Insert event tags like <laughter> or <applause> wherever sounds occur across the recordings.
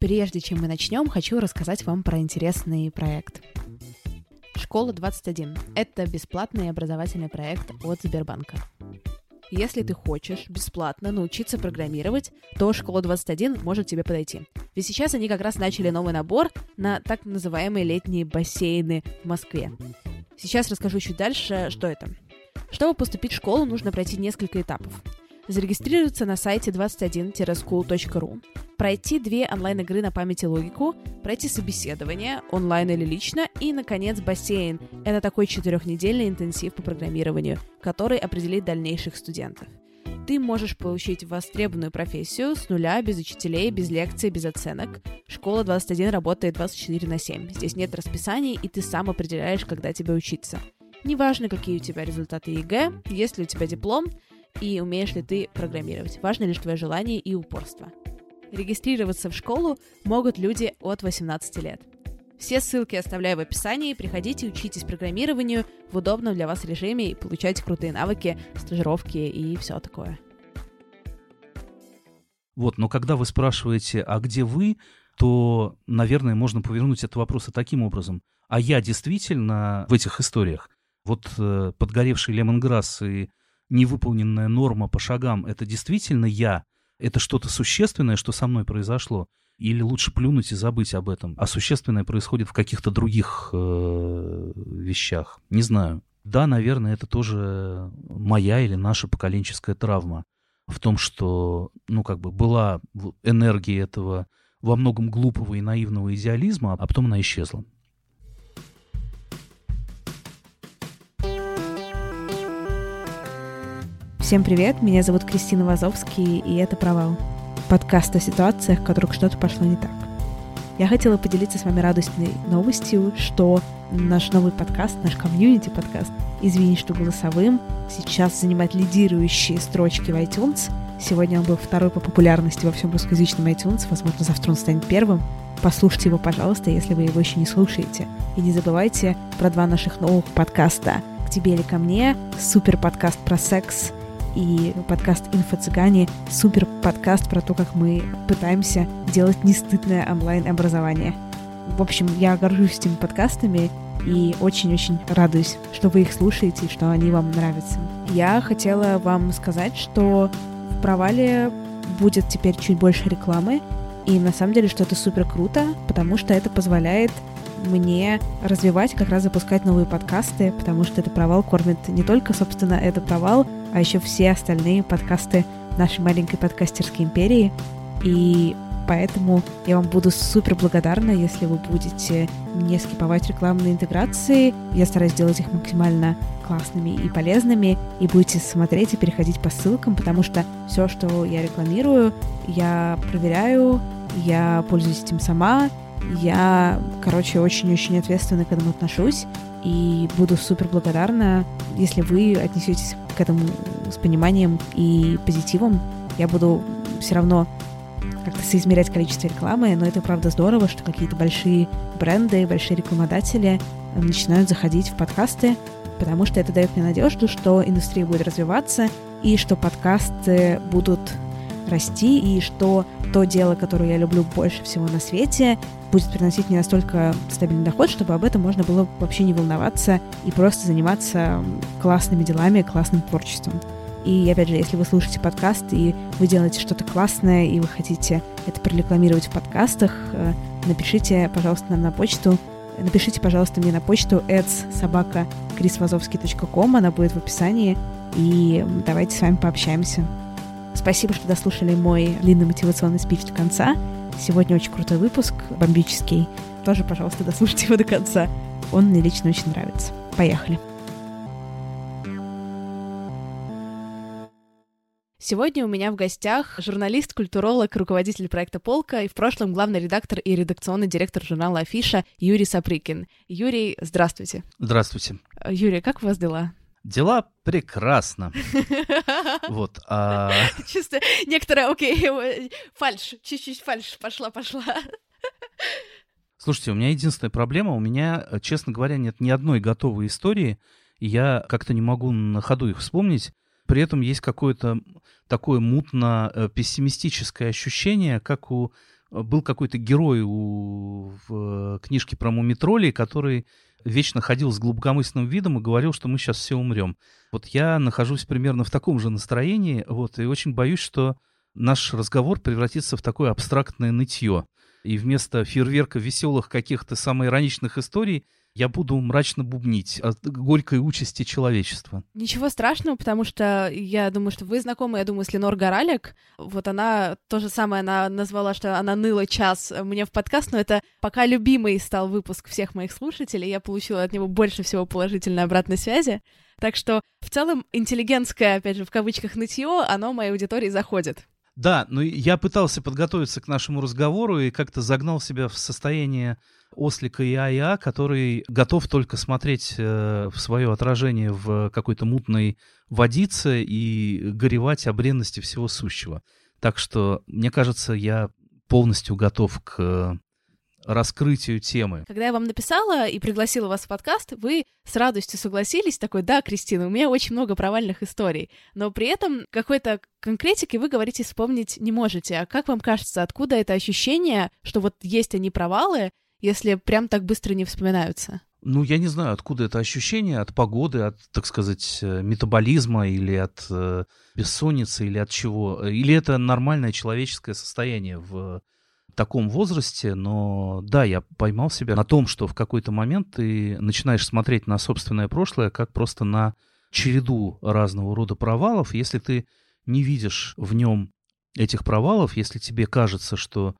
Прежде чем мы начнем, хочу рассказать вам про интересный проект. Школа 21 – это бесплатный образовательный проект от Сбербанка. Если ты хочешь бесплатно научиться программировать, то Школа 21 может тебе подойти. Ведь сейчас они как раз начали новый набор на так называемые летние бассейны в Москве. Сейчас расскажу чуть дальше, что это. Чтобы поступить в школу, нужно пройти несколько этапов. Зарегистрироваться на сайте 21-school.ru, пройти две онлайн-игры на памяти логику, пройти собеседование, онлайн или лично, и, наконец, бассейн. Это такой четырехнедельный интенсив по программированию, который определит дальнейших студентов. Ты можешь получить востребованную профессию с нуля, без учителей, без лекций, без оценок. Школа 21 работает 24 на 7. Здесь нет расписаний, и ты сам определяешь, когда тебе учиться. Неважно, какие у тебя результаты ЕГЭ, есть ли у тебя диплом – и умеешь ли ты программировать. Важно лишь твое желание и упорство. Регистрироваться в школу могут люди от 18 лет. Все ссылки оставляю в описании. Приходите, учитесь программированию в удобном для вас режиме и получайте крутые навыки, стажировки и все такое. Вот, но когда вы спрашиваете, а где вы, то, наверное, можно повернуть этот вопрос таким образом. А я действительно в этих историях, вот э, подгоревший лемонграсс и невыполненная норма по шагам, это действительно я? Это что-то существенное, что со мной произошло? Или лучше плюнуть и забыть об этом? А существенное происходит в каких-то других э, вещах? Не знаю. Да, наверное, это тоже моя или наша поколенческая травма в том, что, ну, как бы была энергия этого во многом глупого и наивного идеализма, а потом она исчезла. Всем привет, меня зовут Кристина Вазовский, и это «Провал» — подкаст о ситуациях, в которых что-то пошло не так. Я хотела поделиться с вами радостной новостью, что наш новый подкаст, наш комьюнити-подкаст «Извини, что голосовым» сейчас занимает лидирующие строчки в iTunes. Сегодня он был второй по популярности во всем русскоязычном iTunes, возможно, завтра он станет первым. Послушайте его, пожалуйста, если вы его еще не слушаете. И не забывайте про два наших новых подкаста «К тебе или ко мне», супер подкаст про секс — и подкаст «Инфо-цыгане» — супер подкаст про то, как мы пытаемся делать нестыдное онлайн-образование. В общем, я горжусь этими подкастами и очень-очень радуюсь, что вы их слушаете и что они вам нравятся. Я хотела вам сказать, что в «Провале» будет теперь чуть больше рекламы, и на самом деле, что это супер круто, потому что это позволяет мне развивать, как раз запускать новые подкасты, потому что это провал кормит не только, собственно, это провал, а еще все остальные подкасты нашей маленькой подкастерской империи. И поэтому я вам буду супер благодарна, если вы будете не скиповать рекламные интеграции. Я стараюсь сделать их максимально классными и полезными, и будете смотреть и переходить по ссылкам, потому что все, что я рекламирую, я проверяю, я пользуюсь этим сама, я, короче, очень-очень ответственно к этому отношусь и буду супер благодарна, если вы отнесетесь к этому с пониманием и позитивом. Я буду все равно как-то соизмерять количество рекламы, но это правда здорово, что какие-то большие бренды, большие рекламодатели начинают заходить в подкасты, потому что это дает мне надежду, что индустрия будет развиваться и что подкасты будут расти, и что то дело, которое я люблю больше всего на свете, будет приносить мне настолько стабильный доход, чтобы об этом можно было вообще не волноваться и просто заниматься классными делами, классным творчеством. И опять же, если вы слушаете подкаст и вы делаете что-то классное, и вы хотите это прорекламировать в подкастах, э, напишите, пожалуйста, нам на почту. Напишите, пожалуйста, мне на почту собака она будет в описании, и давайте с вами пообщаемся. Спасибо, что дослушали мой длинный мотивационный спич до конца. Сегодня очень крутой выпуск, бомбический. Тоже, пожалуйста, дослушайте его до конца. Он мне лично очень нравится. Поехали. Сегодня у меня в гостях журналист, культуролог, руководитель проекта «Полка» и в прошлом главный редактор и редакционный директор журнала «Афиша» Юрий Сапрыкин. Юрий, здравствуйте. Здравствуйте. Юрий, как у вас дела? Дела прекрасно. <laughs> Вот. А... <laughs> Чисто некоторая, окей, фальш, чуть-чуть фальш пошла, пошла. Слушайте, у меня единственная проблема, у меня, честно говоря, нет ни одной готовой истории, и я как-то не могу на ходу их вспомнить. При этом есть какое-то такое мутно-пессимистическое э, ощущение, как у э, был какой-то герой у, в книжке про мумитролей, который вечно ходил с глубокомысленным видом и говорил, что мы сейчас все умрем. Вот я нахожусь примерно в таком же настроении, вот, и очень боюсь, что наш разговор превратится в такое абстрактное нытье. И вместо фейерверка веселых каких-то самоироничных историй я буду мрачно бубнить о горькой участи человечества. Ничего страшного, потому что я думаю, что вы знакомы, я думаю, с Ленор Горалик. Вот она то же самое, она назвала, что она ныла час мне в подкаст, но это пока любимый стал выпуск всех моих слушателей, я получила от него больше всего положительной обратной связи. Так что в целом интеллигентское, опять же, в кавычках нытье, оно моей аудитории заходит. Да, но я пытался подготовиться к нашему разговору и как-то загнал себя в состояние ослика и АИА, который готов только смотреть э, в свое отражение в какой-то мутной водице и горевать о бренности всего сущего. Так что, мне кажется, я полностью готов к раскрытию темы. Когда я вам написала и пригласила вас в подкаст, вы с радостью согласились, такой, да, Кристина, у меня очень много провальных историй, но при этом какой-то конкретики вы говорите вспомнить не можете. А как вам кажется, откуда это ощущение, что вот есть они провалы, если прям так быстро не вспоминаются? Ну, я не знаю, откуда это ощущение, от погоды, от, так сказать, э, метаболизма или от э, бессонницы, или от чего. Или это нормальное человеческое состояние в таком возрасте, но да, я поймал себя на том, что в какой-то момент ты начинаешь смотреть на собственное прошлое как просто на череду разного рода провалов. Если ты не видишь в нем этих провалов, если тебе кажется, что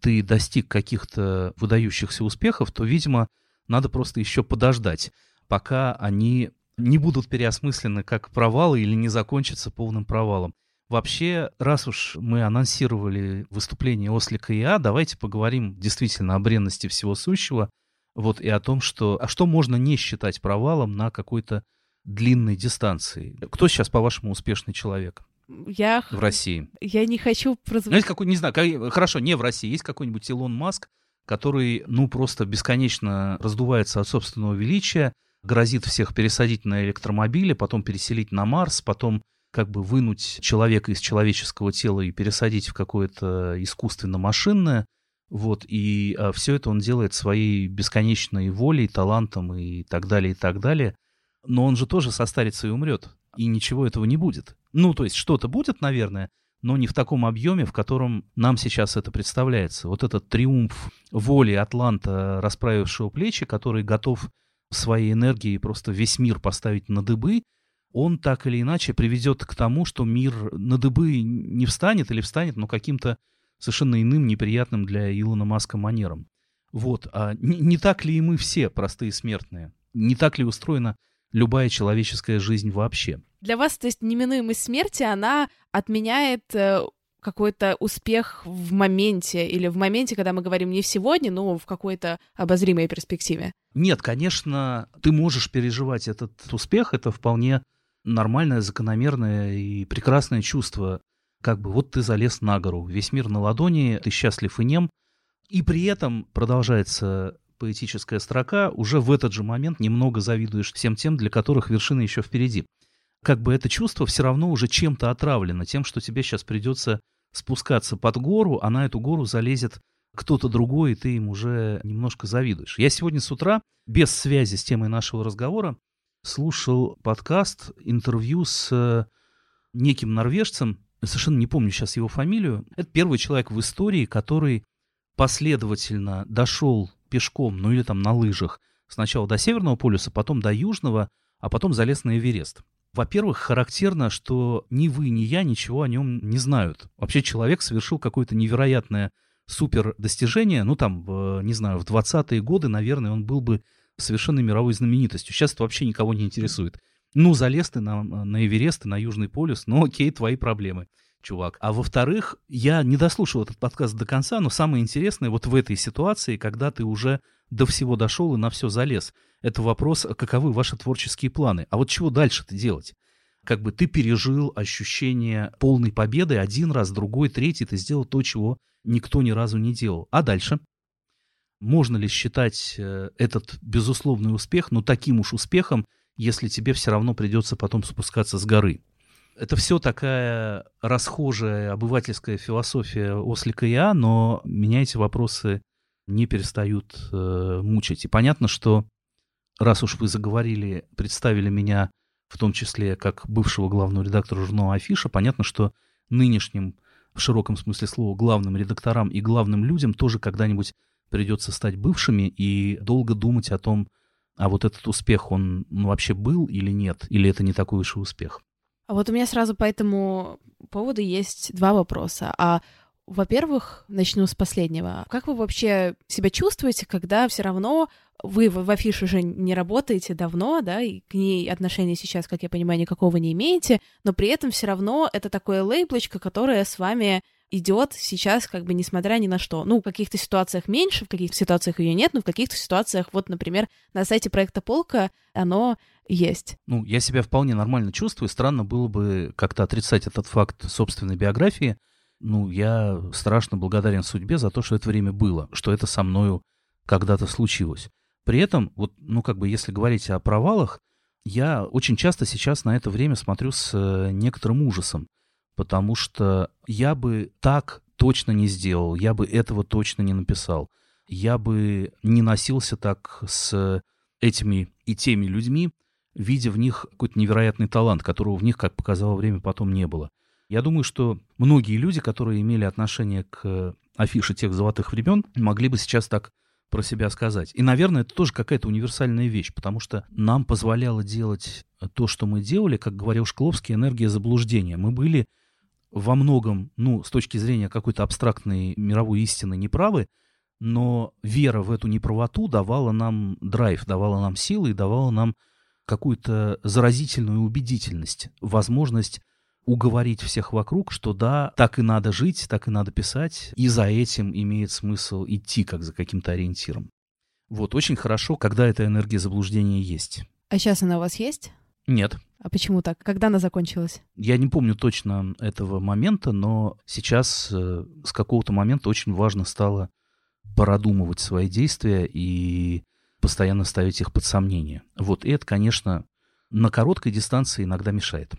ты достиг каких-то выдающихся успехов, то, видимо, надо просто еще подождать, пока они не будут переосмыслены как провалы или не закончатся полным провалом. Вообще, раз уж мы анонсировали выступление Ослика и А, давайте поговорим действительно о бренности всего сущего, вот и о том, что, а что можно не считать провалом на какой-то длинной дистанции. Кто сейчас, по-вашему, успешный человек? Я... В России. Я не хочу прозвучать... Ну, есть какой, не знаю, как... хорошо, не в России, есть какой-нибудь Илон Маск, который, ну, просто бесконечно раздувается от собственного величия, грозит всех пересадить на электромобили, потом переселить на Марс, потом как бы вынуть человека из человеческого тела и пересадить в какое-то искусственно-машинное, вот, и а, все это он делает своей бесконечной волей, талантом и так далее, и так далее. Но он же тоже состарится и умрет, и ничего этого не будет. Ну, то есть что-то будет, наверное, но не в таком объеме, в котором нам сейчас это представляется. Вот этот триумф воли Атланта, расправившего плечи, который готов своей энергией просто весь мир поставить на дыбы, он так или иначе приведет к тому, что мир на дыбы не встанет или встанет, но каким-то совершенно иным, неприятным для Илона Маска манером. Вот. А не, не так ли и мы все простые смертные? Не так ли устроена любая человеческая жизнь вообще? Для вас, то есть, неминуемость смерти, она отменяет э, какой-то успех в моменте или в моменте, когда мы говорим не сегодня, но в какой-то обозримой перспективе? Нет, конечно, ты можешь переживать этот успех, это вполне нормальное, закономерное и прекрасное чувство. Как бы вот ты залез на гору, весь мир на ладони, ты счастлив и нем. И при этом продолжается поэтическая строка, уже в этот же момент немного завидуешь всем тем, для которых вершина еще впереди. Как бы это чувство все равно уже чем-то отравлено, тем, что тебе сейчас придется спускаться под гору, а на эту гору залезет кто-то другой, и ты им уже немножко завидуешь. Я сегодня с утра, без связи с темой нашего разговора, слушал подкаст, интервью с э, неким норвежцем, совершенно не помню сейчас его фамилию. Это первый человек в истории, который последовательно дошел пешком, ну или там на лыжах, сначала до Северного полюса, потом до Южного, а потом залез на Эверест. Во-первых, характерно, что ни вы, ни я ничего о нем не знают. Вообще человек совершил какое-то невероятное супер достижение. Ну там, не знаю, в 20-е годы, наверное, он был бы совершенно мировой знаменитостью. Сейчас это вообще никого не интересует. Ну, залез ты на, на Эверест и на Южный полюс, ну окей, твои проблемы чувак. А во-вторых, я не дослушал этот подкаст до конца, но самое интересное вот в этой ситуации, когда ты уже до всего дошел и на все залез, это вопрос, каковы ваши творческие планы. А вот чего дальше-то делать? Как бы ты пережил ощущение полной победы один раз, другой, третий, ты сделал то, чего никто ни разу не делал. А дальше? Можно ли считать э, этот безусловный успех, ну, таким уж успехом, если тебе все равно придется потом спускаться с горы? Это все такая расхожая обывательская философия ослика Я, но меня эти вопросы не перестают э, мучить. И понятно, что раз уж вы заговорили, представили меня в том числе как бывшего главного редактора журнала «Афиша», понятно, что нынешним, в широком смысле слова, главным редакторам и главным людям тоже когда-нибудь придется стать бывшими и долго думать о том, а вот этот успех, он ну, вообще был или нет, или это не такой уж и успех. А вот у меня сразу по этому поводу есть два вопроса. А во-первых, начну с последнего. Как вы вообще себя чувствуете, когда все равно вы в афише уже не работаете давно, да, и к ней отношения сейчас, как я понимаю, никакого не имеете, но при этом все равно это такое лейблочка, которое с вами идет сейчас, как бы несмотря ни на что. Ну, в каких-то ситуациях меньше, в каких-то ситуациях ее нет, но в каких-то ситуациях, вот, например, на сайте проекта Полка оно есть. Ну, я себя вполне нормально чувствую. Странно было бы как-то отрицать этот факт собственной биографии. Ну, я страшно благодарен судьбе за то, что это время было, что это со мною когда-то случилось. При этом, вот, ну, как бы, если говорить о провалах, я очень часто сейчас на это время смотрю с э, некоторым ужасом потому что я бы так точно не сделал, я бы этого точно не написал, я бы не носился так с этими и теми людьми, видя в них какой-то невероятный талант, которого в них, как показало время, потом не было. Я думаю, что многие люди, которые имели отношение к афише тех золотых времен, могли бы сейчас так про себя сказать. И, наверное, это тоже какая-то универсальная вещь, потому что нам позволяло делать то, что мы делали, как говорил Шкловский, энергия заблуждения. Мы были во многом, ну, с точки зрения какой-то абстрактной мировой истины неправы, но вера в эту неправоту давала нам драйв, давала нам силы и давала нам какую-то заразительную убедительность, возможность уговорить всех вокруг, что да, так и надо жить, так и надо писать, и за этим имеет смысл идти как за каким-то ориентиром. Вот, очень хорошо, когда эта энергия заблуждения есть. А сейчас она у вас есть? Нет. А почему так? Когда она закончилась? Я не помню точно этого момента, но сейчас э, с какого-то момента очень важно стало продумывать свои действия и постоянно ставить их под сомнение. Вот это, конечно, на короткой дистанции иногда мешает.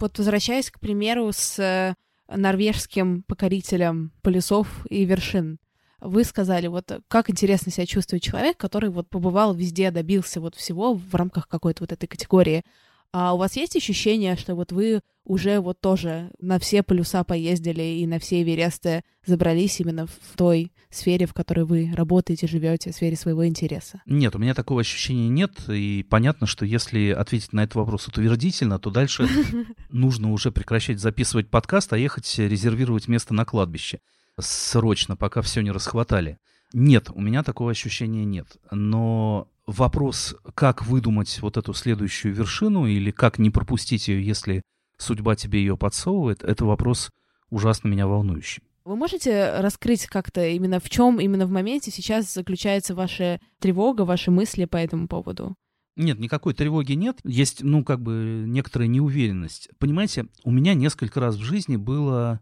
Вот возвращаясь, к примеру, с норвежским покорителем полюсов и вершин. Вы сказали, вот как интересно себя чувствует человек, который вот побывал везде, добился вот всего в рамках какой-то вот этой категории. А у вас есть ощущение, что вот вы уже вот тоже на все полюса поездили и на все Эвересты забрались именно в той сфере, в которой вы работаете, живете, в сфере своего интереса? Нет, у меня такого ощущения нет. И понятно, что если ответить на этот вопрос утвердительно, то дальше <laughs> нужно уже прекращать записывать подкаст, а ехать резервировать место на кладбище. Срочно, пока все не расхватали. Нет, у меня такого ощущения нет. Но вопрос, как выдумать вот эту следующую вершину или как не пропустить ее, если судьба тебе ее подсовывает, это вопрос ужасно меня волнующий. Вы можете раскрыть как-то именно в чем именно в моменте сейчас заключается ваша тревога, ваши мысли по этому поводу? Нет, никакой тревоги нет. Есть, ну, как бы некоторая неуверенность. Понимаете, у меня несколько раз в жизни было,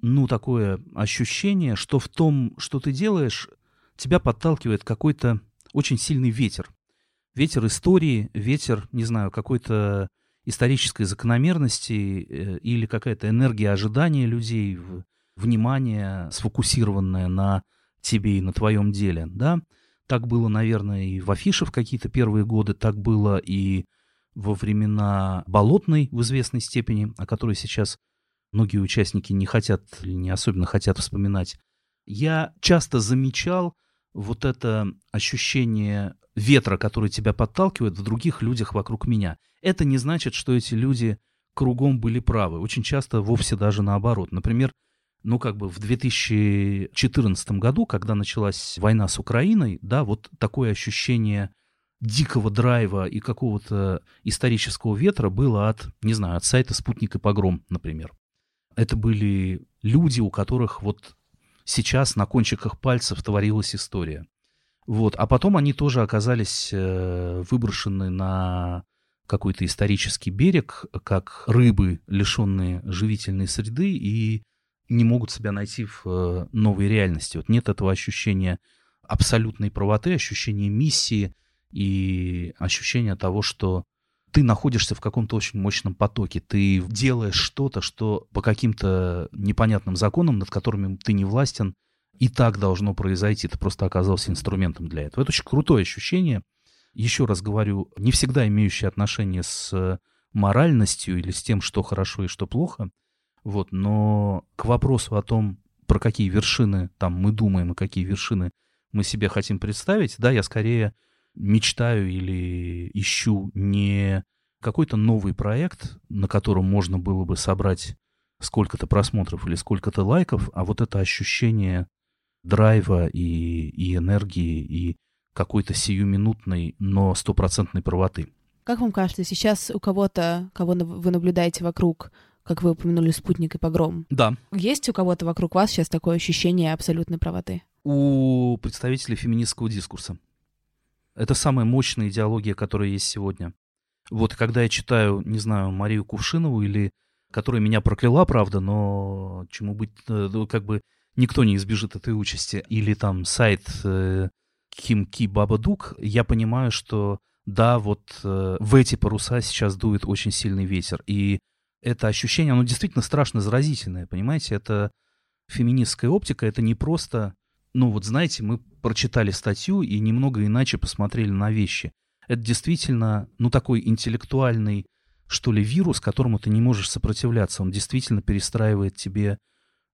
ну, такое ощущение, что в том, что ты делаешь, тебя подталкивает какой-то очень сильный ветер. Ветер истории, ветер, не знаю, какой-то исторической закономерности э, или какая-то энергия ожидания людей, внимание сфокусированное на тебе и на твоем деле, да. Так было, наверное, и в афише в какие-то первые годы, так было и во времена Болотной в известной степени, о которой сейчас многие участники не хотят не особенно хотят вспоминать. Я часто замечал, вот это ощущение ветра, который тебя подталкивает в других людях вокруг меня. Это не значит, что эти люди кругом были правы. Очень часто вовсе даже наоборот. Например, ну, как бы в 2014 году, когда началась война с Украиной, да, вот такое ощущение дикого драйва и какого-то исторического ветра было от, не знаю, от сайта «Спутник и погром», например. Это были люди, у которых вот сейчас на кончиках пальцев творилась история. Вот. А потом они тоже оказались э, выброшены на какой-то исторический берег, как рыбы, лишенные живительной среды, и не могут себя найти в э, новой реальности. Вот нет этого ощущения абсолютной правоты, ощущения миссии и ощущения того, что ты находишься в каком-то очень мощном потоке, ты делаешь что-то, что по каким-то непонятным законам, над которыми ты не властен, и так должно произойти. Ты просто оказался инструментом для этого. Это очень крутое ощущение. Еще раз говорю, не всегда имеющее отношение с моральностью или с тем, что хорошо и что плохо – вот, но к вопросу о том, про какие вершины там мы думаем и какие вершины мы себе хотим представить, да, я скорее мечтаю или ищу не какой-то новый проект, на котором можно было бы собрать сколько-то просмотров или сколько-то лайков, а вот это ощущение драйва и, и энергии и какой-то сиюминутной, но стопроцентной правоты. Как вам кажется, сейчас у кого-то, кого вы наблюдаете вокруг, как вы упомянули, спутник и погром. Да. Есть у кого-то вокруг вас сейчас такое ощущение абсолютной правоты? У представителей феминистского дискурса. Это самая мощная идеология, которая есть сегодня. Вот когда я читаю, не знаю, Марию Кувшинову или которая меня прокляла, правда, но чему быть, э, ну, как бы никто не избежит этой участи, или там сайт э, Ким Ки Баба Дук, я понимаю, что да, вот э, в эти паруса сейчас дует очень сильный ветер. И это ощущение, оно действительно страшно заразительное, понимаете? Это феминистская оптика, это не просто, ну вот знаете, мы прочитали статью и немного иначе посмотрели на вещи. Это действительно, ну такой интеллектуальный, что ли, вирус, которому ты не можешь сопротивляться. Он действительно перестраивает тебе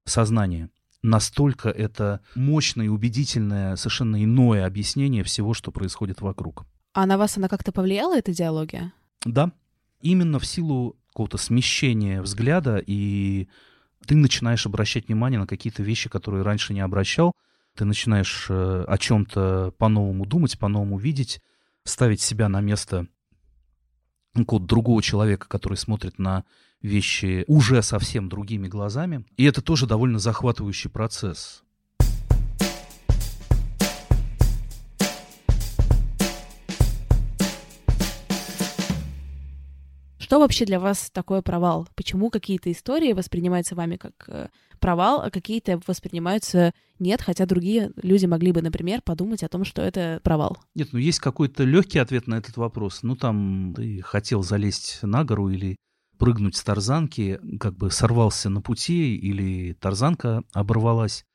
сознание. Настолько это мощное и убедительное, совершенно иное объяснение всего, что происходит вокруг. А на вас она как-то повлияла, эта диалогия? Да. Именно в силу какого-то смещения взгляда, и ты начинаешь обращать внимание на какие-то вещи, которые раньше не обращал. Ты начинаешь э, о чем-то по-новому думать, по-новому видеть, ставить себя на место какого-то другого человека, который смотрит на вещи уже совсем другими глазами. И это тоже довольно захватывающий процесс. Что вообще для вас такое провал? Почему какие-то истории воспринимаются вами как э, провал, а какие-то воспринимаются нет, хотя другие люди могли бы, например, подумать о том, что это провал? Нет, ну есть какой-то легкий ответ на этот вопрос. Ну там ты хотел залезть на гору или прыгнуть с тарзанки, как бы сорвался на пути или тарзанка оборвалась.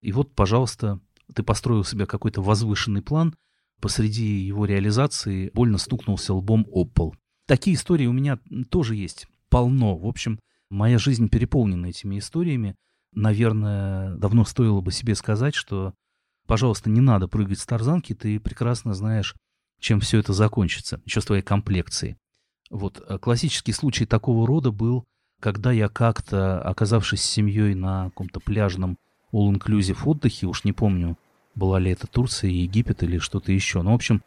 И вот, пожалуйста, ты построил себе какой-то возвышенный план, посреди его реализации больно стукнулся лбом об пол. Такие истории у меня тоже есть полно. В общем, моя жизнь переполнена этими историями. Наверное, давно стоило бы себе сказать, что, пожалуйста, не надо прыгать с тарзанки, ты прекрасно знаешь, чем все это закончится, еще с твоей комплекцией. Вот э, классический случай такого рода был, когда я как-то, оказавшись с семьей на каком-то пляжном all-inclusive отдыхе, уж не помню, была ли это Турция, Египет или что-то еще. Но, в общем,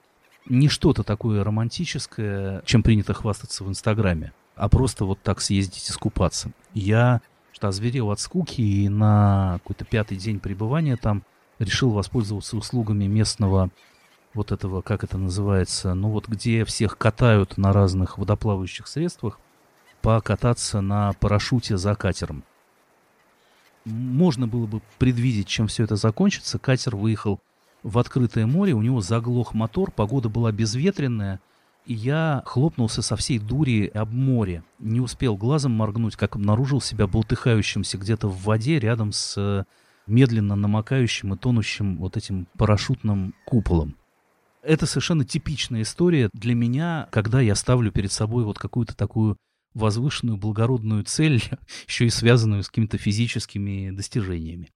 не что-то такое романтическое, чем принято хвастаться в Инстаграме, а просто вот так съездить искупаться. Я что озверел от скуки и на какой-то пятый день пребывания там решил воспользоваться услугами местного вот этого, как это называется, ну вот где всех катают на разных водоплавающих средствах, покататься на парашюте за катером. Можно было бы предвидеть, чем все это закончится. Катер выехал в открытое море, у него заглох мотор, погода была безветренная, и я хлопнулся со всей дури об море. Не успел глазом моргнуть, как обнаружил себя болтыхающимся где-то в воде рядом с э, медленно намокающим и тонущим вот этим парашютным куполом. Это совершенно типичная история для меня, когда я ставлю перед собой вот какую-то такую возвышенную, благородную цель, <laughs> еще и связанную с какими-то физическими достижениями.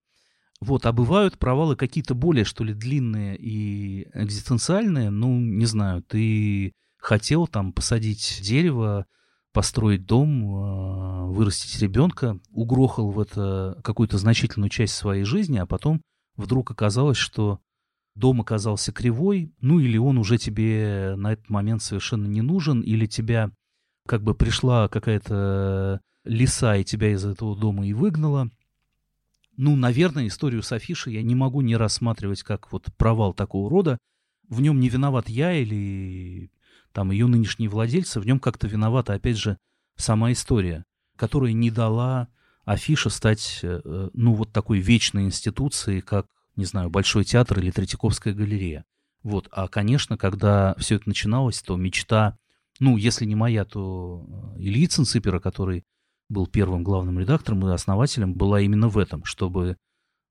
Вот, а бывают провалы какие-то более, что ли, длинные и экзистенциальные. Ну, не знаю, ты хотел там посадить дерево построить дом, э, вырастить ребенка, угрохал в это какую-то значительную часть своей жизни, а потом вдруг оказалось, что дом оказался кривой, ну или он уже тебе на этот момент совершенно не нужен, или тебя как бы пришла какая-то лиса и тебя из этого дома и выгнала. Ну, наверное, историю с афишей я не могу не рассматривать как вот провал такого рода. В нем не виноват я или там ее нынешние владельцы, в нем как-то виновата, опять же, сама история, которая не дала афиша стать, э, ну, вот такой вечной институцией, как, не знаю, Большой театр или Третьяковская галерея. Вот. А, конечно, когда все это начиналось, то мечта, ну, если не моя, то э, Ильи Цинципера, который был первым главным редактором и основателем, была именно в этом, чтобы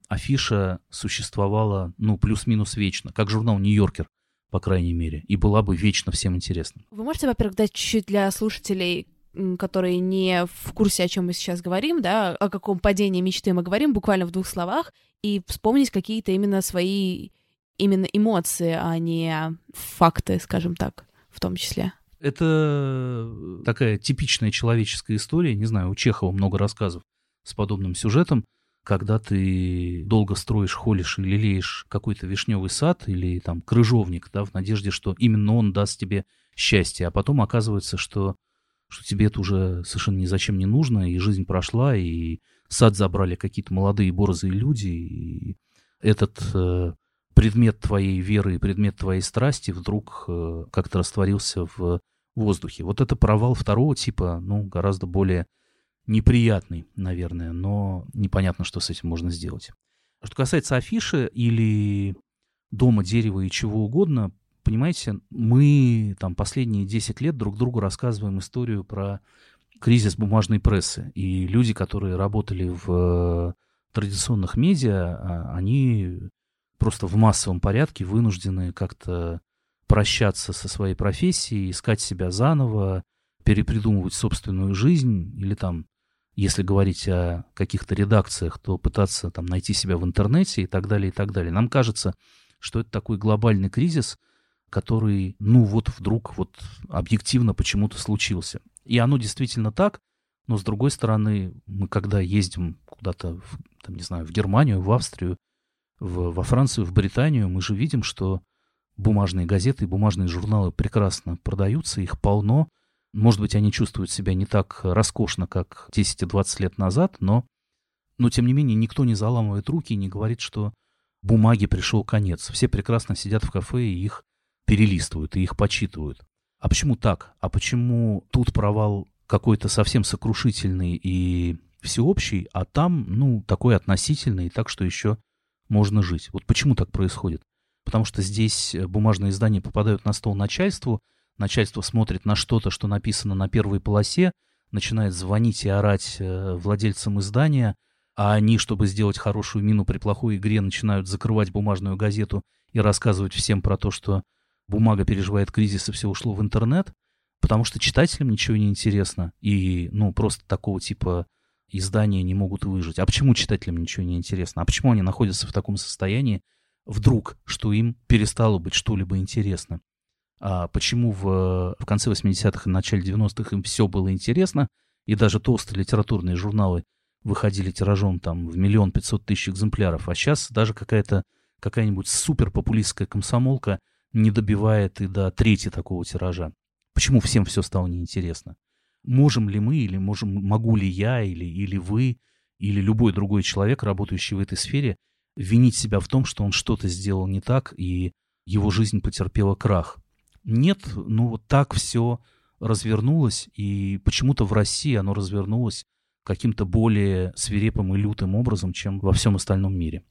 афиша существовала, ну, плюс-минус вечно, как журнал «Нью-Йоркер», по крайней мере, и была бы вечно всем интересна. Вы можете, во-первых, дать чуть-чуть для слушателей, которые не в курсе, о чем мы сейчас говорим, да, о каком падении мечты мы говорим, буквально в двух словах, и вспомнить какие-то именно свои именно эмоции, а не факты, скажем так, в том числе. Это такая типичная человеческая история. Не знаю, у Чехова много рассказов с подобным сюжетом. Когда ты долго строишь, холишь и лелеешь какой-то вишневый сад или там крыжовник, да, в надежде, что именно он даст тебе счастье, а потом оказывается, что, что тебе это уже совершенно ни зачем не нужно, и жизнь прошла, и сад забрали какие-то молодые борзые люди, и этот э, предмет твоей веры и предмет твоей страсти вдруг э, как-то растворился в воздухе. Вот это провал второго типа, ну, гораздо более неприятный, наверное, но непонятно, что с этим можно сделать. Что касается афиши или дома, дерева и чего угодно, понимаете, мы там последние 10 лет друг другу рассказываем историю про кризис бумажной прессы. И люди, которые работали в традиционных медиа, а, они просто в массовом порядке вынуждены как-то прощаться со своей профессией, искать себя заново, перепридумывать собственную жизнь или там, если говорить о каких-то редакциях, то пытаться там найти себя в интернете и так далее, и так далее. Нам кажется, что это такой глобальный кризис, который, ну вот вдруг вот объективно почему-то случился. И оно действительно так, но с другой стороны, мы когда ездим куда-то, в, там, не знаю, в Германию, в Австрию, в, во Францию, в Британию, мы же видим, что бумажные газеты и бумажные журналы прекрасно продаются, их полно. Может быть, они чувствуют себя не так роскошно, как 10 и 20 лет назад, но, но тем не менее никто не заламывает руки и не говорит, что бумаге пришел конец. Все прекрасно сидят в кафе и их перелистывают, и их почитывают. А почему так? А почему тут провал какой-то совсем сокрушительный и всеобщий, а там, ну, такой относительный, так что еще можно жить? Вот почему так происходит? Потому что здесь э, бумажные издания попадают на стол начальству, начальство смотрит на что-то, что написано на первой полосе, начинает звонить и орать э, владельцам издания, а они, чтобы сделать хорошую мину при плохой игре, начинают закрывать бумажную газету и рассказывать всем про то, что бумага переживает кризис и все ушло в интернет, потому что читателям ничего не интересно, и, ну, просто такого типа издания не могут выжить. А почему читателям ничего не интересно? А почему они находятся в таком состоянии, вдруг, что им перестало быть что-либо интересно. А почему в, в конце 80-х и начале 90-х им все было интересно, и даже толстые литературные журналы выходили тиражом там в миллион пятьсот тысяч экземпляров, а сейчас даже какая-то какая-нибудь суперпопулистская комсомолка не добивает и до трети такого тиража. Почему всем все стало неинтересно? Можем ли мы, или можем, могу ли я, или, или вы, или любой другой человек, работающий в этой сфере, винить себя в том, что он что-то сделал не так, и его жизнь потерпела крах. Нет, ну вот так все развернулось, и почему-то в России оно развернулось каким-то более свирепым и лютым образом, чем во всем остальном мире.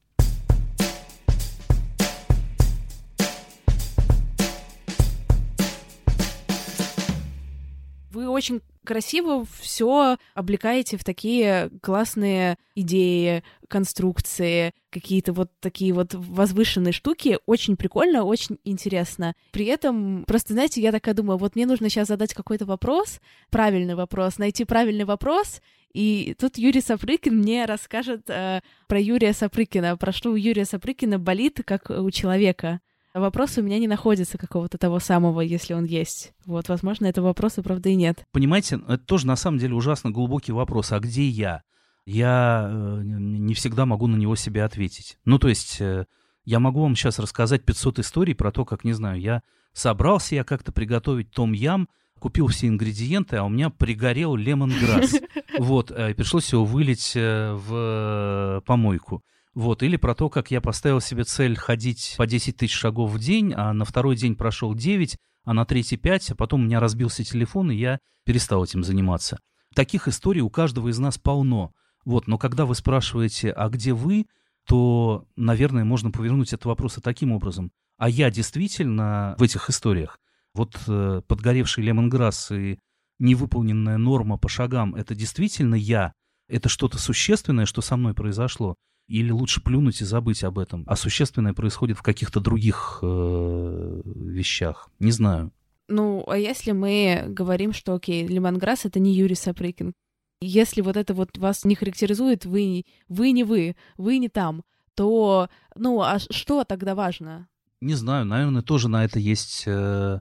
Очень красиво все облекаете в такие классные идеи, конструкции, какие-то вот такие вот возвышенные штуки. Очень прикольно, очень интересно. При этом, просто, знаете, я такая думаю, вот мне нужно сейчас задать какой-то вопрос, правильный вопрос, найти правильный вопрос, и тут Юрий Сапрыкин мне расскажет э, про Юрия Сапрыкина, про что у Юрия Сапрыкина болит, как у человека. Вопрос у меня не находится какого-то того самого, если он есть. Вот, возможно, это вопроса, правда, и нет. Понимаете, это тоже на самом деле ужасно глубокий вопрос. А где я? Я э, не всегда могу на него себе ответить. Ну, то есть, э, я могу вам сейчас рассказать 500 историй про то, как, не знаю, я собрался я как-то приготовить том-ям, купил все ингредиенты, а у меня пригорел лемонграсс. <laughs> Вот, э, пришлось его вылить в помойку. Вот, или про то, как я поставил себе цель ходить по 10 тысяч шагов в день, а на второй день прошел 9, а на третий 5, а потом у меня разбился телефон, и я перестал этим заниматься. Таких историй у каждого из нас полно. Вот, но когда вы спрашиваете, а где вы, то, наверное, можно повернуть этот вопрос и таким образом. А я действительно в этих историях, вот э, подгоревший лемонграсс и невыполненная норма по шагам, это действительно я? Это что-то существенное, что со мной произошло? Или лучше плюнуть и забыть об этом? А существенное происходит в каких-то других э, вещах? Не знаю. Ну, а если мы говорим, что, окей, лемонграсс — это не Юрий Сапрыкин, если вот это вот вас не характеризует, вы, вы не вы, вы не там, то, ну, а что тогда важно? Не знаю, наверное, тоже на это есть э,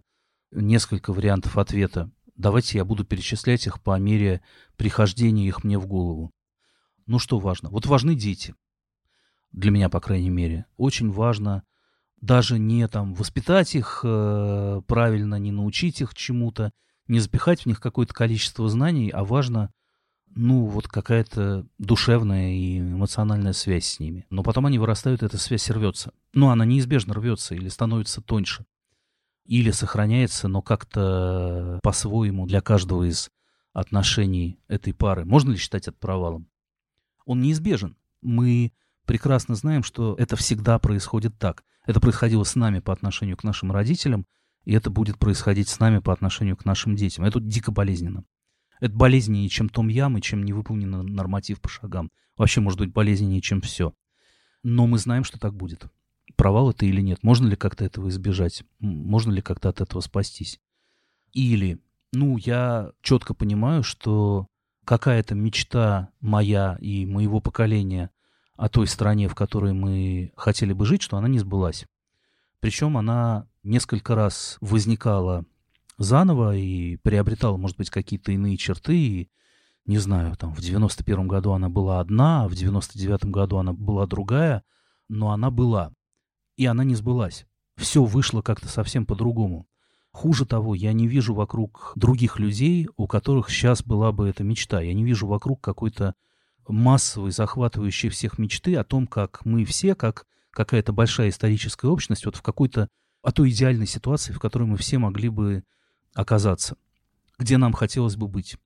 несколько вариантов ответа. Давайте я буду перечислять их по мере прихождения их мне в голову. Ну что важно? Вот важны дети. Для меня, по крайней мере. Очень важно даже не там воспитать их э, правильно, не научить их чему-то, не запихать в них какое-то количество знаний, а важно ну, вот какая-то душевная и эмоциональная связь с ними. Но потом они вырастают, эта связь рвется. Ну, она неизбежно рвется или становится тоньше. Или сохраняется, но как-то по-своему для каждого из отношений этой пары. Можно ли считать это провалом? Он неизбежен. Мы прекрасно знаем, что это всегда происходит так. Это происходило с нами по отношению к нашим родителям, и это будет происходить с нами по отношению к нашим детям. Это дико болезненно. Это болезненнее, чем том ям и чем невыполненный норматив по шагам. Вообще может быть болезненнее, чем все. Но мы знаем, что так будет. Провал это или нет? Можно ли как-то этого избежать? Можно ли как-то от этого спастись? Или, ну, я четко понимаю, что какая-то мечта моя и моего поколения о той стране, в которой мы хотели бы жить, что она не сбылась. Причем она несколько раз возникала заново и приобретала, может быть, какие-то иные черты. И, не знаю, там в 91 году она была одна, а в 99 году она была другая, но она была. И она не сбылась. Все вышло как-то совсем по-другому. Хуже того, я не вижу вокруг других людей, у которых сейчас была бы эта мечта. Я не вижу вокруг какой-то массовой, захватывающей всех мечты о том, как мы все, как какая-то большая историческая общность, вот в какой-то, а то идеальной ситуации, в которой мы все могли бы оказаться, где нам хотелось бы быть.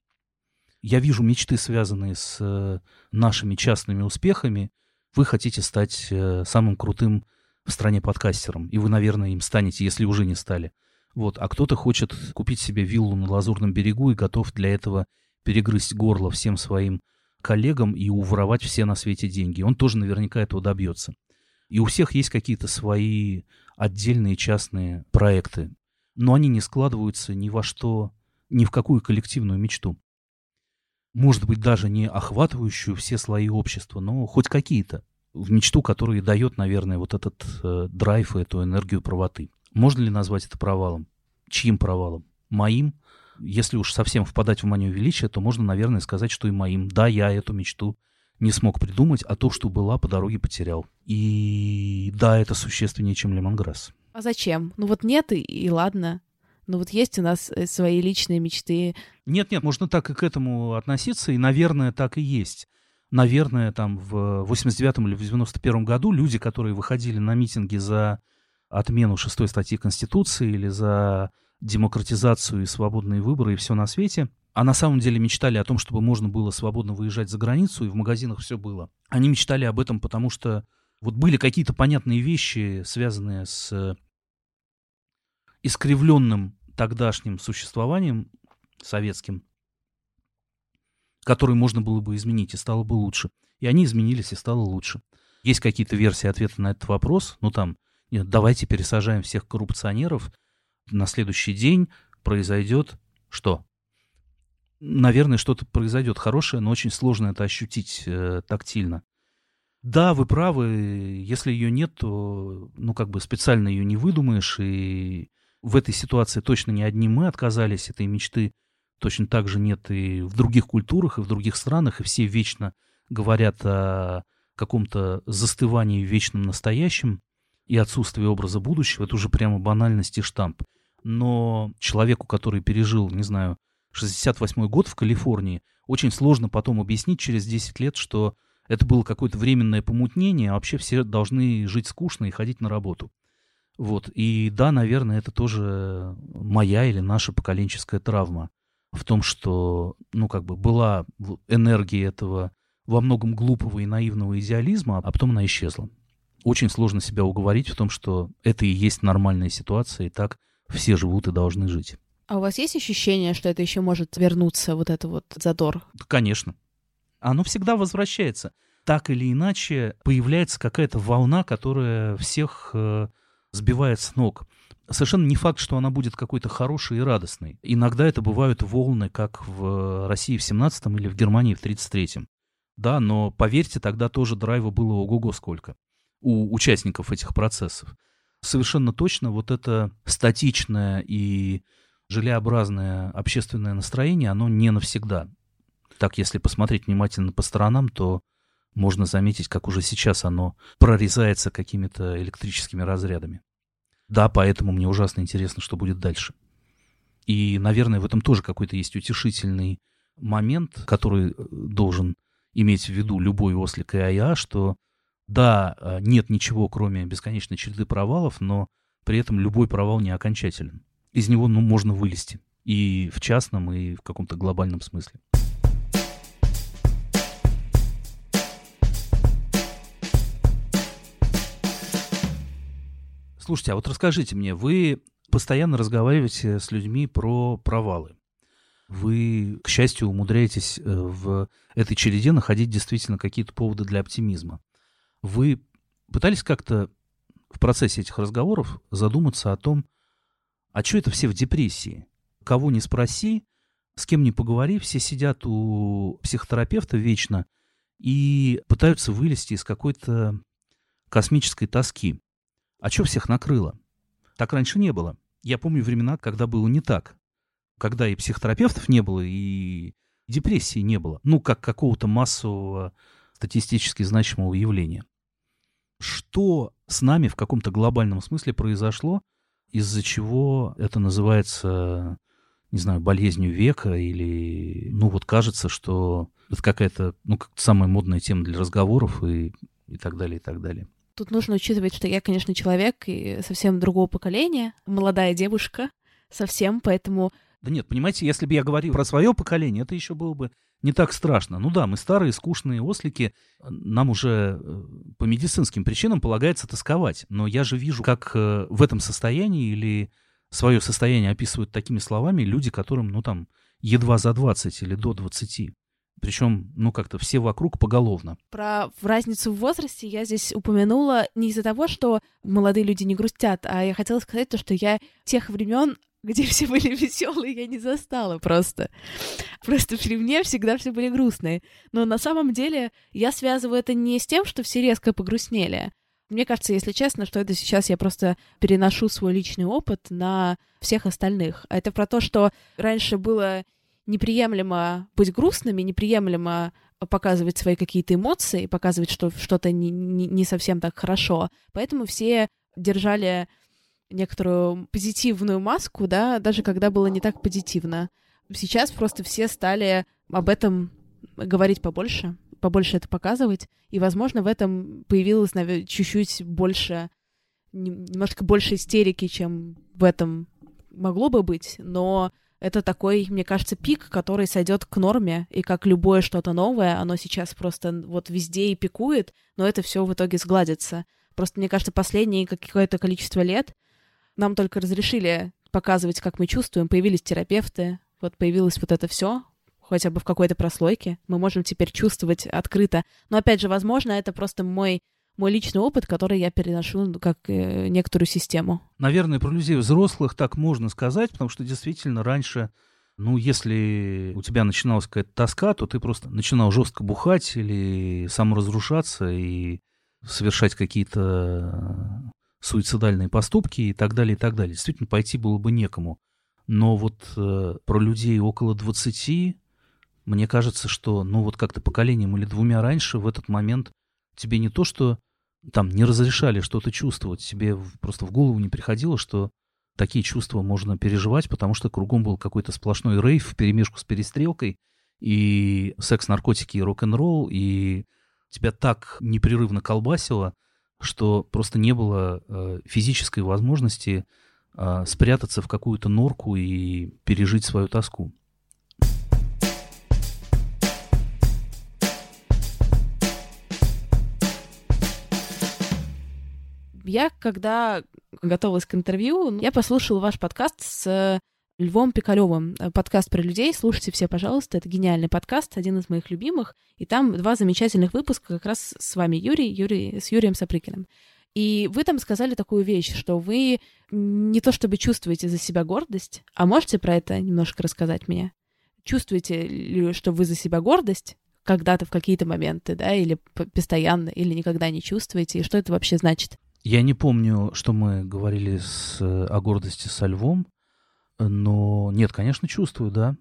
Я вижу мечты, связанные с э, нашими частными успехами. Вы хотите стать э, самым крутым в стране подкастером, и вы, наверное, им станете, если уже не стали. Вот. А кто-то хочет купить себе виллу на Лазурном берегу и готов для этого перегрызть горло всем своим коллегам и уворовать все на свете деньги. Он тоже наверняка этого добьется. И у всех есть какие-то свои отдельные частные проекты но они не складываются ни во что, ни в какую коллективную мечту. Может быть, даже не охватывающую все слои общества, но хоть какие-то. В мечту, которая дает, наверное, вот этот э, драйв и эту энергию правоты. Можно ли назвать это провалом? Чьим провалом? Моим? Если уж совсем впадать в манию величия, то можно, наверное, сказать, что и моим. Да, я эту мечту не смог придумать, а то, что была, по дороге потерял. И да, это существеннее, чем лемонграсс. А зачем? Ну вот нет и, и ладно. Ну вот есть у нас э, свои личные мечты. Нет-нет, можно так и к этому относиться, и, наверное, так и есть. Наверное, там в 89-м или в 91-м году люди, которые выходили на митинги за отмену шестой статьи Конституции или за демократизацию и свободные выборы и все на свете, а на самом деле мечтали о том, чтобы можно было свободно выезжать за границу, и в магазинах все было. Они мечтали об этом, потому что вот были какие-то понятные вещи, связанные с искривленным тогдашним существованием советским, который можно было бы изменить, и стало бы лучше. И они изменились, и стало лучше. Есть какие-то версии ответа на этот вопрос, ну там, нет, давайте пересажаем всех коррупционеров, на следующий день произойдет что? Наверное, что-то произойдет хорошее, но очень сложно это ощутить э, тактильно. Да, вы правы. Если ее нет, то, ну, как бы специально ее не выдумаешь. И в этой ситуации точно не одни мы отказались этой мечты. Точно так же нет и в других культурах, и в других странах. И все вечно говорят о каком-то застывании в вечном настоящем и отсутствии образа будущего. Это уже прямо банальность и штамп. Но человеку, который пережил, не знаю, 68 год в Калифорнии, очень сложно потом объяснить через 10 лет, что это было какое-то временное помутнение, а вообще все должны жить скучно и ходить на работу. Вот. И да, наверное, это тоже моя или наша поколенческая травма в том, что, ну, как бы была энергия этого во многом глупого и наивного идеализма, а потом она исчезла. Очень сложно себя уговорить в том, что это и есть нормальная ситуация, и так все живут и должны жить. А у вас есть ощущение, что это еще может вернуться, вот это вот задор? Конечно. Оно всегда возвращается. Так или иначе появляется какая-то волна, которая всех э, сбивает с ног. Совершенно не факт, что она будет какой-то хорошей и радостной. Иногда это бывают волны, как в России в 17-м или в Германии в 33-м. Да, но поверьте, тогда тоже драйва было ого-го сколько у участников этих процессов. Совершенно точно вот это статичное и желеобразное общественное настроение, оно не навсегда. Так, если посмотреть внимательно по сторонам, то можно заметить, как уже сейчас оно прорезается какими-то электрическими разрядами. Да, поэтому мне ужасно интересно, что будет дальше. И, наверное, в этом тоже какой-то есть утешительный момент, который э, должен иметь в виду любой ослик и АЯ, что да, э, нет ничего, кроме бесконечной череды провалов, но при этом любой провал не окончателен. Из него ну, можно вылезти. И в частном, и в каком-то глобальном смысле. Слушайте, а вот расскажите мне, вы постоянно разговариваете с людьми про провалы. Вы, к счастью, умудряетесь э, в этой череде находить действительно какие-то поводы для оптимизма. Вы пытались как-то в процессе этих разговоров задуматься о том, а что это все в депрессии? Кого не спроси, с кем не поговори, все сидят у психотерапевта вечно и пытаются вылезти из какой-то космической тоски. А что всех накрыло? Так раньше не было. Я помню времена, когда было не так. Когда и психотерапевтов не было, и депрессии не было. Ну, как какого-то массового статистически значимого явления. Что с нами в каком-то глобальном смысле произошло, из-за чего это называется, не знаю, болезнью века или, ну вот кажется, что это какая-то, ну, как самая модная тема для разговоров и, и так далее, и так далее. Тут нужно учитывать, что я, конечно, человек и совсем другого поколения, молодая девушка совсем, поэтому... Да нет, понимаете, если бы я говорил про свое поколение, это еще было бы не так страшно. Ну да, мы старые, скучные ослики, нам уже э, по медицинским причинам полагается тосковать. Но я же вижу, как э, в этом состоянии или свое состояние описывают такими словами люди, которым, ну там, едва за 20 или до 20. Причем, ну, как-то все вокруг поголовно. Про разницу в возрасте я здесь упомянула не из-за того, что молодые люди не грустят, а я хотела сказать то, что я тех времен где <laughs> все были веселые, я не застала просто. Просто при мне всегда все были грустные. Но на самом деле я связываю это не с тем, что все резко погрустнели. Мне кажется, если честно, что это сейчас я просто переношу свой личный опыт на всех остальных. А это про то, что раньше было неприемлемо быть грустными, неприемлемо показывать свои какие-то эмоции, показывать, что что-то не, не, не совсем так хорошо. Поэтому все держали некоторую позитивную маску, да, даже когда было не так позитивно. Сейчас просто все стали об этом говорить побольше, побольше это показывать, и, возможно, в этом появилось наверное, чуть-чуть больше, немножко больше истерики, чем в этом могло бы быть, но это такой, мне кажется, пик, который сойдет к норме, и как любое что-то новое, оно сейчас просто вот везде и пикует, но это все в итоге сгладится. Просто, мне кажется, последние какое-то количество лет нам только разрешили показывать, как мы чувствуем, появились терапевты, вот появилось вот это все, хотя бы в какой-то прослойке, мы можем теперь чувствовать открыто. Но опять же, возможно, это просто мой мой личный опыт, который я переношу ну, как э, некоторую систему. Наверное, про людей взрослых так можно сказать, потому что действительно раньше Ну, если у тебя начиналась какая-то тоска, то ты просто начинал жестко бухать или саморазрушаться и совершать какие-то суицидальные поступки и так далее, и так далее. Действительно, пойти было бы некому. Но вот э, про людей около 20, мне кажется, что, ну вот как-то поколением или двумя раньше в этот момент тебе не то, что там не разрешали что-то чувствовать, тебе просто в голову не приходило, что такие чувства можно переживать, потому что кругом был какой-то сплошной рейв в перемешку с перестрелкой, и секс, наркотики и рок-н-ролл, и тебя так непрерывно колбасило, что просто не было э, физической возможности э, спрятаться в какую-то норку и пережить свою тоску. Я, когда готовилась к интервью, я послушала ваш подкаст с Львом Пикалевым. Подкаст про людей. Слушайте все, пожалуйста. Это гениальный подкаст, один из моих любимых. И там два замечательных выпуска как раз с вами, Юрий, Юрий с Юрием Сапрыкиным. И вы там сказали такую вещь, что вы не то чтобы чувствуете за себя гордость, а можете про это немножко рассказать мне? Чувствуете ли, что вы за себя гордость когда-то в какие-то моменты, да, или постоянно, или никогда не чувствуете, и что это вообще значит? Я не помню, что мы говорили с, о гордости со львом, но нет, конечно, чувствую, да.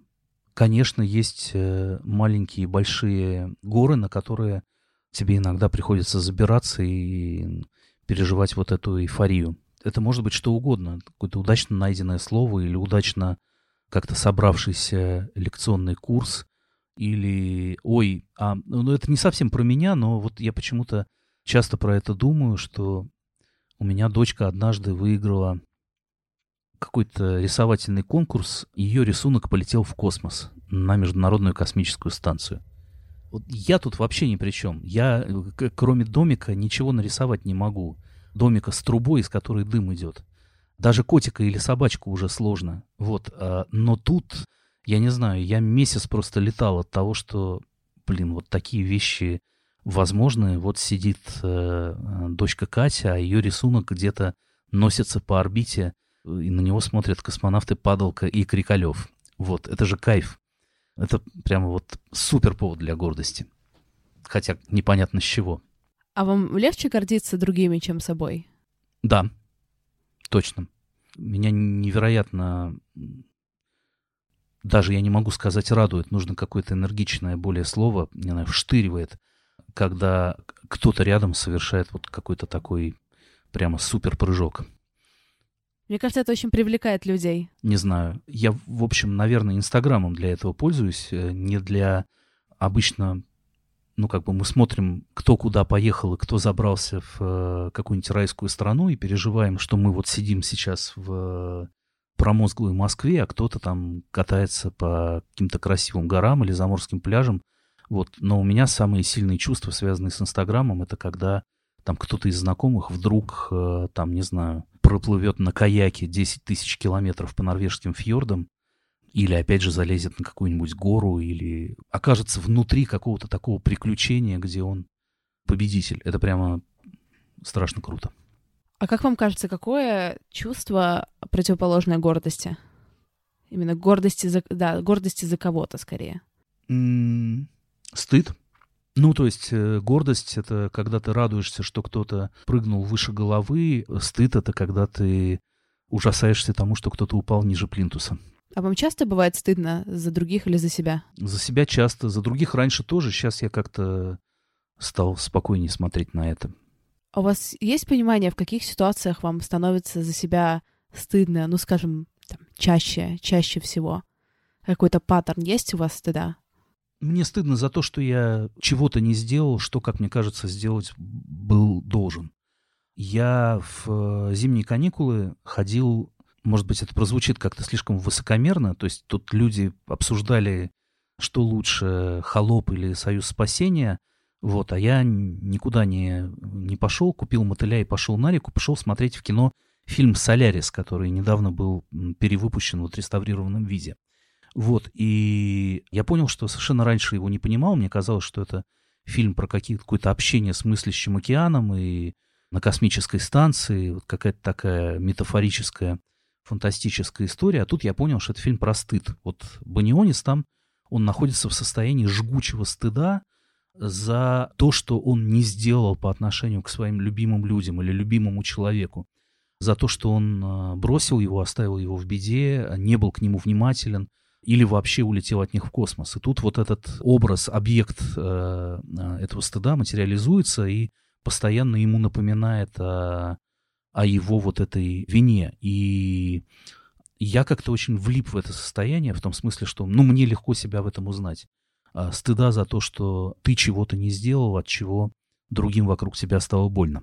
Конечно, есть э, маленькие, большие горы, на которые тебе иногда приходится забираться и переживать вот эту эйфорию. Это может быть что угодно, какое-то удачно найденное слово или удачно как-то собравшийся лекционный курс, или, ой, а, ну это не совсем про меня, но вот я почему-то часто про это думаю, что у меня дочка однажды выиграла какой-то рисовательный конкурс, ее рисунок полетел в космос на Международную космическую станцию. Вот я тут вообще ни при чем. Я, кроме домика, ничего нарисовать не могу. Домика с трубой, из которой дым идет. Даже котика или собачку уже сложно. Вот. А, но тут, я не знаю, я месяц просто летал от того, что, блин, вот такие вещи возможны. Вот сидит э, дочка Катя, а ее рисунок где-то носится по орбите, и на него смотрят космонавты Падалка и Крикалев. Вот, это же кайф. Это прямо вот супер повод для гордости. Хотя непонятно с чего. А вам легче гордиться другими, чем собой? Да, точно. Меня невероятно, даже я не могу сказать радует, нужно какое-то энергичное более слово, не знаю, вштыривает – когда кто-то рядом совершает вот какой-то такой прямо супер прыжок. Мне кажется, это очень привлекает людей. Не знаю. Я, в общем, наверное, Инстаграмом для этого пользуюсь. Э, не для обычно, ну, как бы мы смотрим, кто куда поехал и кто забрался в э, какую-нибудь райскую страну и переживаем, что мы вот сидим сейчас в промозглой Москве, а кто-то там катается по каким-то красивым горам или заморским пляжам вот. Но у меня самые сильные чувства, связанные с Инстаграмом, это когда там кто-то из знакомых вдруг, э, там, не знаю, проплывет на каяке 10 тысяч километров по норвежским фьордам, или опять же залезет на какую-нибудь гору, или окажется внутри какого-то такого приключения, где он победитель. Это прямо страшно круто. А как вам кажется, какое чувство противоположное гордости? Именно гордости за, да, гордости за кого-то скорее. Стыд. Ну, то есть э, гордость — это когда ты радуешься, что кто-то прыгнул выше головы. Стыд — это когда ты ужасаешься тому, что кто-то упал ниже плинтуса. А вам часто бывает стыдно за других или за себя? За себя часто. За других раньше тоже. Сейчас я как-то стал спокойнее смотреть на это. А у вас есть понимание, в каких ситуациях вам становится за себя стыдно, ну, скажем, там, чаще, чаще всего? Какой-то паттерн есть у вас стыда? Мне стыдно за то, что я чего-то не сделал, что, как мне кажется, сделать был должен. Я в э, зимние каникулы ходил, может быть, это прозвучит как-то слишком высокомерно, то есть тут люди обсуждали, что лучше, холоп или союз спасения, вот, а я никуда не, не пошел, купил мотыля и пошел на реку, пошел смотреть в кино фильм «Солярис», который недавно был перевыпущен в отреставрированном виде. Вот, и я понял, что совершенно раньше его не понимал. Мне казалось, что это фильм про какое-то общение с мыслящим океаном и на космической станции, вот какая-то такая метафорическая фантастическая история, а тут я понял, что это фильм про стыд. Вот Банионис там, он находится в состоянии жгучего стыда за то, что он не сделал по отношению к своим любимым людям или любимому человеку, за то, что он а, бросил его, оставил его в беде, не был к нему внимателен или вообще улетел от них в космос. И тут вот этот образ, объект э, э этого стыда материализуется и постоянно ему напоминает о, о его вот этой вине. И я как-то очень влип в это состояние, в том смысле, что, ну, мне легко себя в этом узнать. А, стыда за то, что ты чего-то не сделал, от чего другим вокруг тебя стало больно.